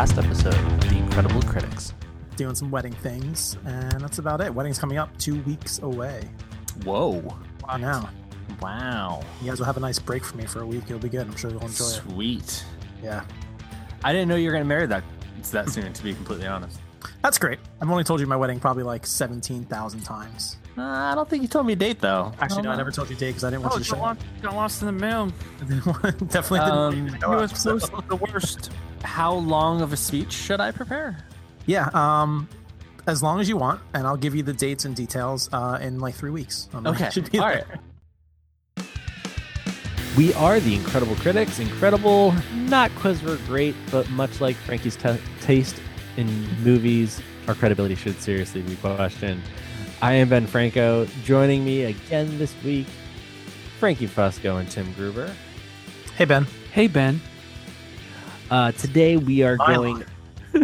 last episode of The Incredible Critics. Doing some wedding things, and that's about it. Wedding's coming up two weeks away. Whoa. Wow. Now, Wow. you guys will have a nice break for me for a week. It'll be good. I'm sure you'll enjoy it. Sweet. Yeah. I didn't know you were going to marry that that soon, to be completely honest. That's great. I've only told you my wedding probably like 17,000 times. Uh, I don't think you told me a date, though. Actually, no, I never told you date because I didn't want Oh, you to got show. lost, got lost in the mail. Definitely didn't. Um, want you to know US up, so- Post was the worst. How long of a speech should I prepare? Yeah. Um, as long as you want, and I'll give you the dates and details uh, in like three weeks. Um, I Okay. should be All there. right. We are the Incredible Critics. Incredible, not because we're great, but much like Frankie's t- taste in movies, our credibility should seriously be questioned. I am Ben Franco. Joining me again this week, Frankie Fusco and Tim Gruber. Hey Ben. Hey, Ben. Uh, today we are going.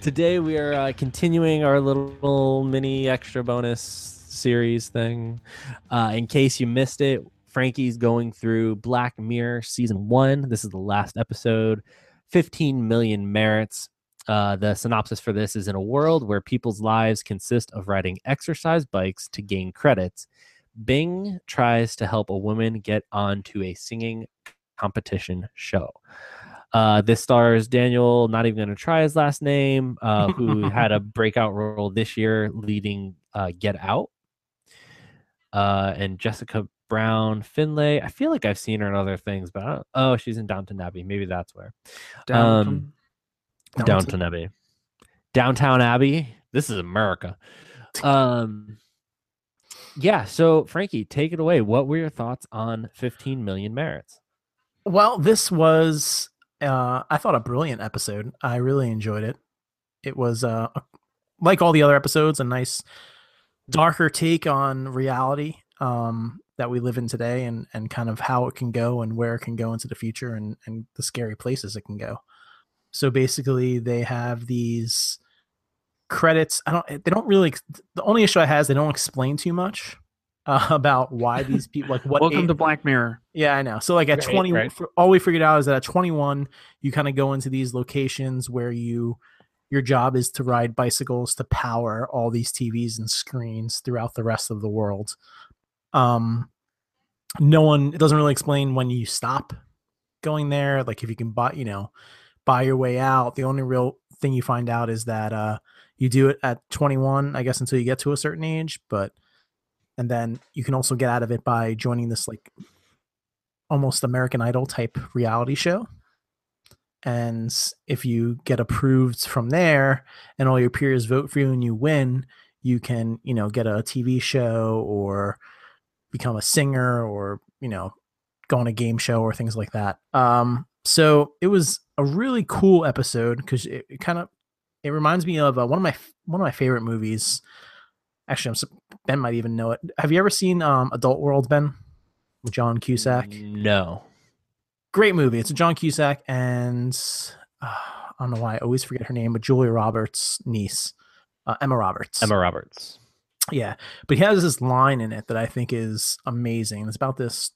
today we are uh, continuing our little mini extra bonus series thing. Uh, in case you missed it, Frankie's going through Black Mirror season one. This is the last episode. 15 million merits. Uh, the synopsis for this is in a world where people's lives consist of riding exercise bikes to gain credits. Bing tries to help a woman get onto a singing competition show. Uh, this stars Daniel, not even going to try his last name, uh, who had a breakout role this year leading uh, Get Out. Uh, and Jessica Brown Findlay. I feel like I've seen her in other things, but I don't, oh, she's in Downton Abbey. Maybe that's where. Down Um, from- Downton Abbey. Downtown Abbey. This is America. Um yeah, so Frankie, take it away. What were your thoughts on 15 million merits? Well, this was, uh, I thought, a brilliant episode. I really enjoyed it. It was, uh, like all the other episodes, a nice, darker take on reality um, that we live in today and, and kind of how it can go and where it can go into the future and, and the scary places it can go. So basically, they have these credits. I don't, they don't really, the only issue I has they don't explain too much uh, about why these people, like what Welcome age- to Black Mirror. yeah, I know. So like at Right, 20 right. for- all we figured out is that at 21 you kind of go into these locations where you your job is to ride bicycles to power all these TVs and screens throughout the rest of the world. Um no one it doesn't really explain when you stop going there like if you can buy, you know, buy your way out. The only real thing you find out is that uh you do it at 21 I guess until you get to a certain age, but and then you can also get out of it by joining this like almost American Idol type reality show. And if you get approved from there and all your peers vote for you and you win, you can, you know, get a TV show or become a singer or, you know, go on a game show or things like that. Um, so it was a really cool episode because it, it kind of it reminds me of uh, one of my one of my favorite movies. Actually, I'm Ben might even know it. Have you ever seen um, Adult World, Ben? With John Cusack No. great movie. It's a John Cusack and uh, I don't know why I always forget her name, but Julia Roberts' niece, uh, Emma Roberts. Emma Roberts. Yeah, but he has this line in it that I think is amazing. It's about this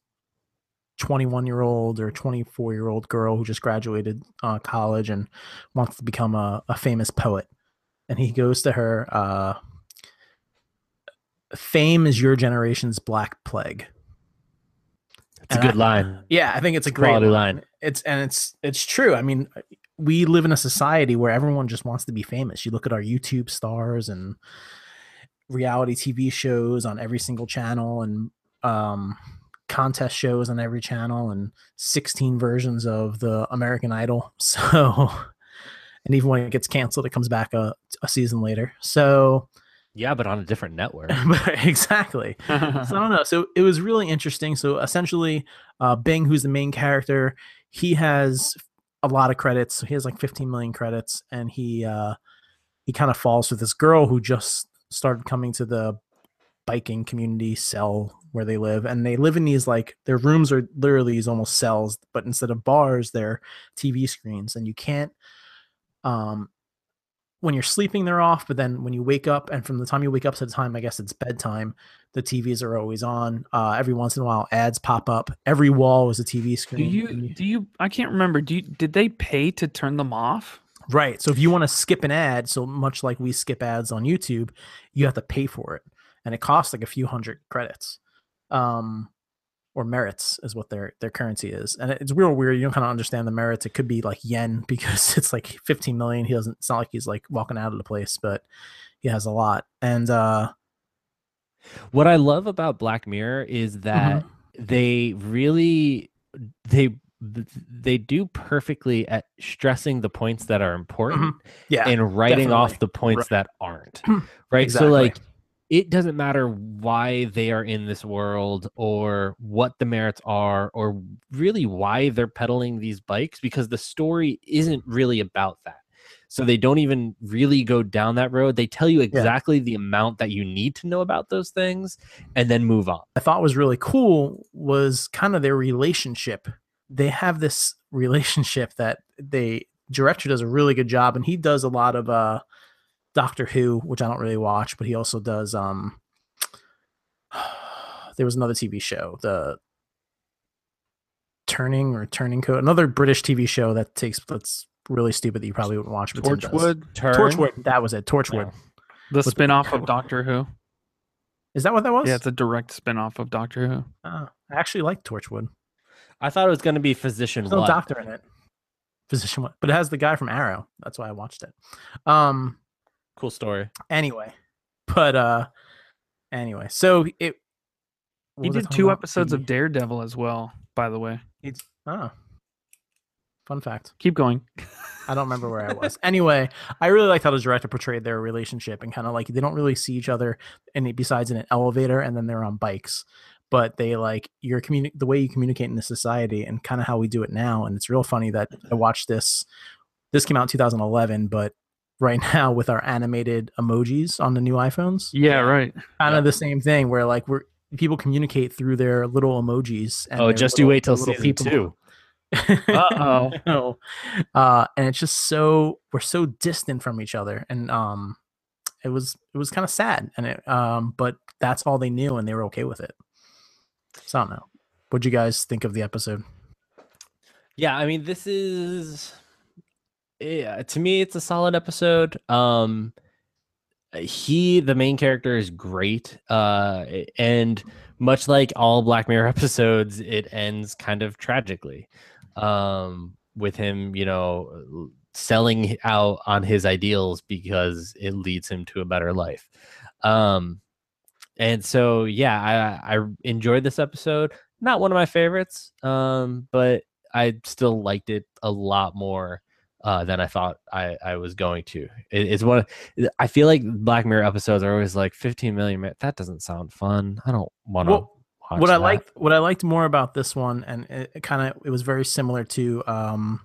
21 year old or 24 year old girl who just graduated uh, college and wants to become a, a famous poet. And he goes to her, uh, Fame is your generation's black plague. It's a good I- line. Yeah, I think it's a great Quality line. line. It's and it's it's true. I mean, we live in a society where everyone just wants to be famous. You look at our YouTube stars and reality TV shows on every single channel and um contest shows on every channel and 16 versions of the American Idol. So and even when it gets canceled it comes back a, a season later. So Yeah, but on a different network. exactly so I don't know. So it was really interesting. So essentially, uh, Bing, who's the main character, he has a lot of credits. So he has like 15 million credits, and he uh, he kind of falls with this girl who just started coming to the biking community cell where they live, and they live in these like their rooms are literally these almost cells, but instead of bars, they're TV screens, and you can't um when you're sleeping they're off, but then when you wake up and from the time you wake up to the time I guess it's bedtime, the TVs are always on. Uh, every once in a while ads pop up. Every wall is a TV screen Do you do you? I can't remember. Do you? Did they pay to turn them off? Right. So if you want to skip an ad, so much like we skip ads on YouTube, you have to pay for it. And it costs like a few hundred credits. Um or merits is what their their currency is. And it's real weird. You don't kind of understand the merits. It could be like yen because it's like 15 million. He doesn't it's not like he's like walking out of the place, but he has a lot. And uh What I love about Black Mirror is that they really they they do perfectly at stressing the points that are important yeah. and writing off the points Right. that aren't. Right. Exactly. So like it doesn't matter why they are in this world or what the merits are or really why they're peddling these bikes because the story isn't really about that. So they don't even really go down that road. They tell you exactly the amount that you need to know about those things and then move on. I thought was really cool was kind of their relationship. They have this relationship that they director does a really good job, and he does a lot of uh Doctor Who, which I don't really watch, but he also does um there was another TV show, the Turning or Turning Code, another British TV show that takes that's really stupid that you probably wouldn't watch. But Torchwood, Turn. Torchwood, that was it. Torchwood. No. the With- spin-off of Doctor Who. Is that what that was? Yeah, it's a direct spin-off of Doctor Who. Oh, I actually like Torchwood. I thought it was going to be physician There's no what? doctor in it. Physician, what? But it has the guy from Arrow. That's why I watched it. Um. Cool story. Anyway, but uh. Anyway, so it. He did two episodes The- of Daredevil as well. By the way, It's oh. Fun fact. keep going. I don't remember where I was. anyway, I really liked how the director portrayed their relationship and kind of like they don't really see each other, and it, besides in an elevator, and then they're on bikes. But they like your communi- the way you communicate in the society and kind of how we do it now. And it's real funny that I watched this. This came out in 2011, but right now with our animated emojis on the new iPhones, Yeah, right. kind Yeah. of the same thing where like we're people communicate through their little emojis. And Oh, their just you little- wait till little season people- two. Uh-oh. Uh, and it's just so we're so distant from each other, and um, it was it was kind of sad, and it um, but that's all they knew, and they were okay with it. So I don't know. What'd you guys think of the episode? Yeah, I mean, this is yeah, to me it's a solid episode. Um he the main character is great. Uh and much like all Black Mirror episodes, it ends kind of tragically. Um with him, you know, selling out on his ideals because it leads him to a better life. Um and so yeah, I I enjoyed this episode. Not one of my favorites, um, but I still liked it a lot more uh, than I thought I, I was going to. It, it's one. I feel like Black Mirror episodes are always like 15 million. minutes. That doesn't sound fun. I don't want to. Well, watch what I that. liked what I liked more about this one, and it, it kind of it was very similar to um,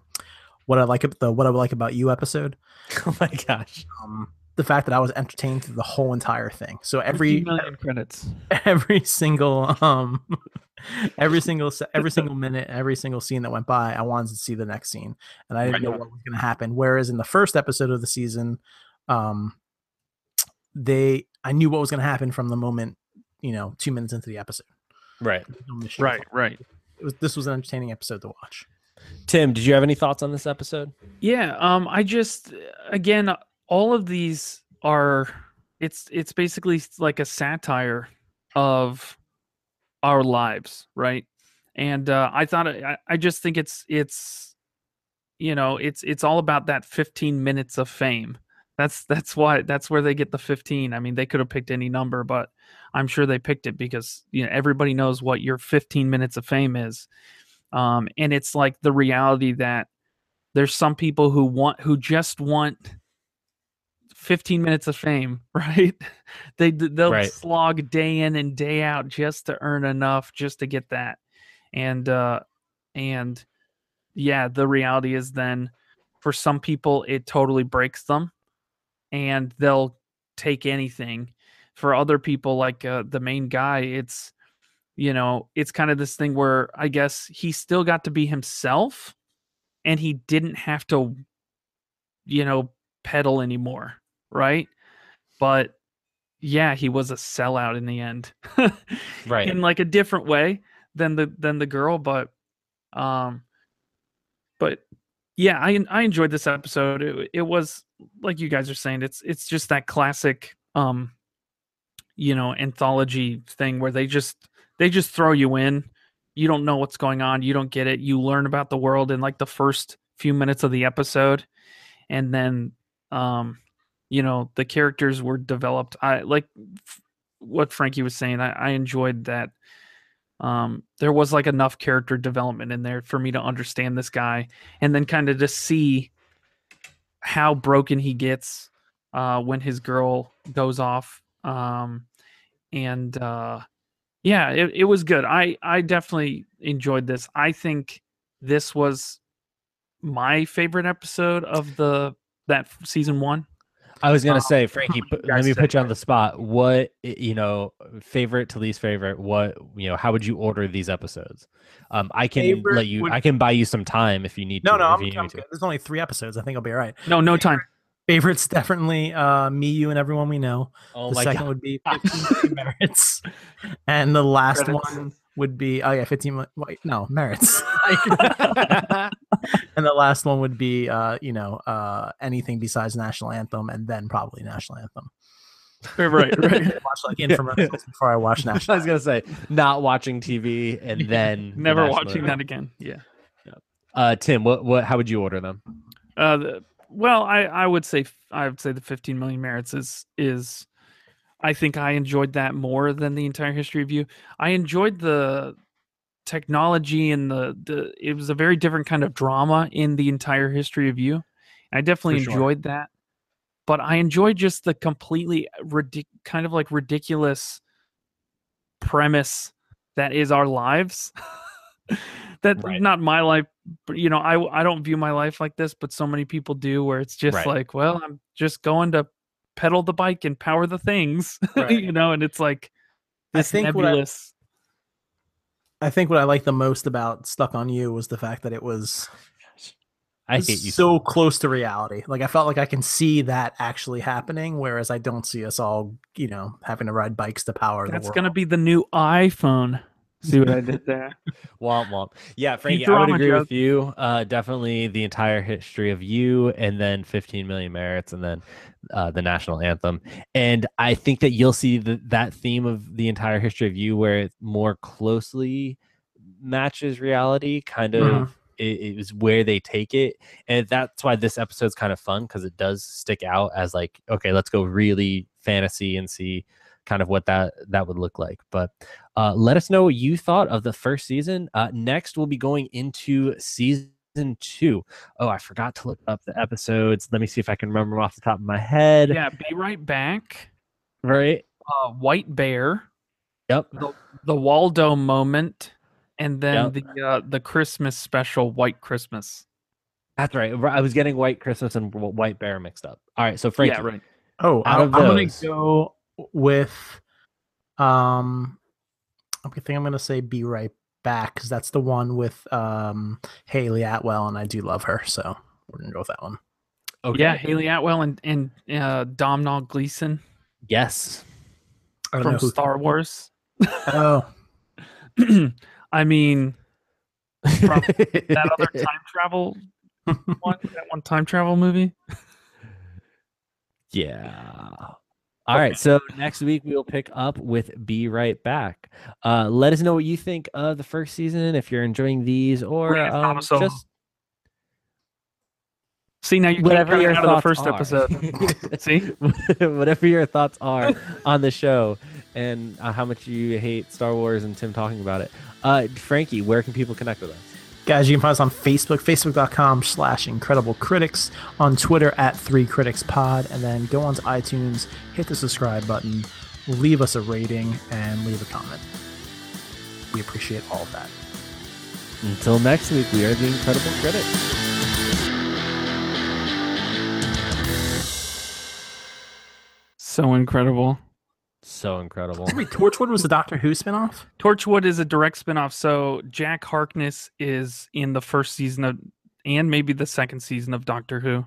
what I like ab- the what I like about you episode. oh my gosh. Um, the fact that I was entertained through the whole entire thing. So every million credits. every single um every single every single minute every single scene that went by i wanted to see the next scene and i didn't Right. know what was going to happen whereas in the first episode of the season um they i knew what was going to happen from the moment you know two minutes into the episode Right. No mission. Right, right. it was, this was an entertaining episode to watch Tim, did you have any thoughts on this episode? Yeah, um I just again all of these are it's it's basically like a satire of our lives, right? And uh I thought I, I just think it's it's you know, it's it's all about that 15 minutes of fame. That's that's why that's where they get the 15. I mean, they could have picked any number, but I'm sure they picked it because you know everybody knows what your 15 minutes of fame is. Um and it's like the reality that there's some people who want who just want 15 minutes of fame right? They they'll Right. slog day in and day out just to earn enough just to get that. And uh and yeah the reality is then for some people it totally breaks them and they'll take anything. For other people like uh, the main guy it's you know it's kind of this thing where i guess he still got to be himself and he didn't have to you know peddle anymore, right? But yeah, he was a sellout in the end. Right. in like a different way than the than the girl, but um but yeah, I I enjoyed this episode. It, it was like you guys are saying, it's it's just that classic um you know, anthology thing where they just they just throw you in. You don't know what's going on, you don't get it. You learn about the world in like the first few minutes of the episode and then um you know, the characters were developed. I like f- what Frankie was saying. I, I enjoyed that um, there was like enough character development in there for me to understand this guy and then kind of to see how broken he gets uh, when his girl goes off um, and uh, yeah it, it was good i i definitely enjoyed this i think this was my favorite episode of the that season one I was gonna Um, say, Frankie, put, let me put you on the spot. What you know, favorite to least favorite? What you know? How would you order these episodes? Um, I can Favorite let you. would- I can buy you some time if you need No, to. no, I'm, you I'm me to. good. There's only three episodes. I think I'll be all right. no no time Favorites definitely uh, me, you, and everyone we know. Oh the my second god! would be 15 merits, and the last Credits. one would be oh yeah, 15. mi- Wait, no merits. and the last one would be uh, you know uh, anything besides national anthem, and then probably national anthem. right right Watch like infomercials before I watch national. I was gonna say not watching TV and then never national watching anthem. that again yeah Uh, Tim, what what? How would you order them? Uh, the, well, I I would say I would say the 15 million merits is is I think I enjoyed that more than the entire history of you. I enjoyed the technology and the the it was a very different kind of drama in the entire history of you. I definitely sure. enjoyed that. But I enjoyed just the completely ridic- kind of like ridiculous premise that is our lives. that Right. not my life but you know I I don't view my life like this but so many people do where it's just Right. like well I'm just going to pedal the bike and power the things Right. you know and it's like I this think what I- nebulous I think what I liked the most about Stuck on You was the fact that it was I hate you so close to reality. Like I felt like I can see that actually happening, whereas I don't see us all, you know, having to ride bikes to power the that's gonna be the new iPhone see what I did there Womp womp. Yeah, Frankie, I would agree joke. with you. Uh, definitely the entire history of you, and then 15 million merits, and then uh, the national anthem. And I think that you'll see the, that theme of the entire history of you, where it more closely matches reality. Kind of, Mhm. it, it was where they take it, and that's why this episode's kind of fun because it does stick out as like, okay, let's go really fantasy and see kind of what that that would look like. But uh, let us know what you thought of the first season. Uh, next, we'll be going into season two. Oh, I forgot to look up the episodes. Let me see if I can remember them off the top of my head. yeah be right back Right. uh White Bear Yep. the the Waldo moment and then Yep. the uh, the Christmas special White Christmas That's right. I was getting White Christmas and White Bear mixed up. All right. So Frankie, yeah right Oh, Out I, of I'm gonna those- go with um I think I'm gonna say be right back because that's the one with um Hayley Atwell and I do love her, so we're gonna go with that one. Okay. yeah Hayley Atwell and and uh, Domhnall Gleeson Yes. From know Star Wars Oh, I mean From that other time travel one that one time travel movie Yeah. All right. So next week we'll pick up with Be Right Back. Uh, let us know what you think of the first season, if you're enjoying these, or um, just see now you whatever your out of the first are. episode see whatever your thoughts are on the show and uh, how much you hate Star Wars and Tim talking about it. Uh, Frankie, where can people connect with us? Guys, you can find us on Facebook, facebook.com slash incredible critics, on Twitter at three critics pod, and then go onto iTunes, hit the subscribe button, leave us a rating, and leave a comment. We appreciate all of that. Until next week, we are the Incredible Critics. so incredible So incredible. Wait, Torchwood was the Doctor Who spinoff? Torchwood is a direct spin-off so Jack Harkness is in the first season of and maybe the second season of Doctor Who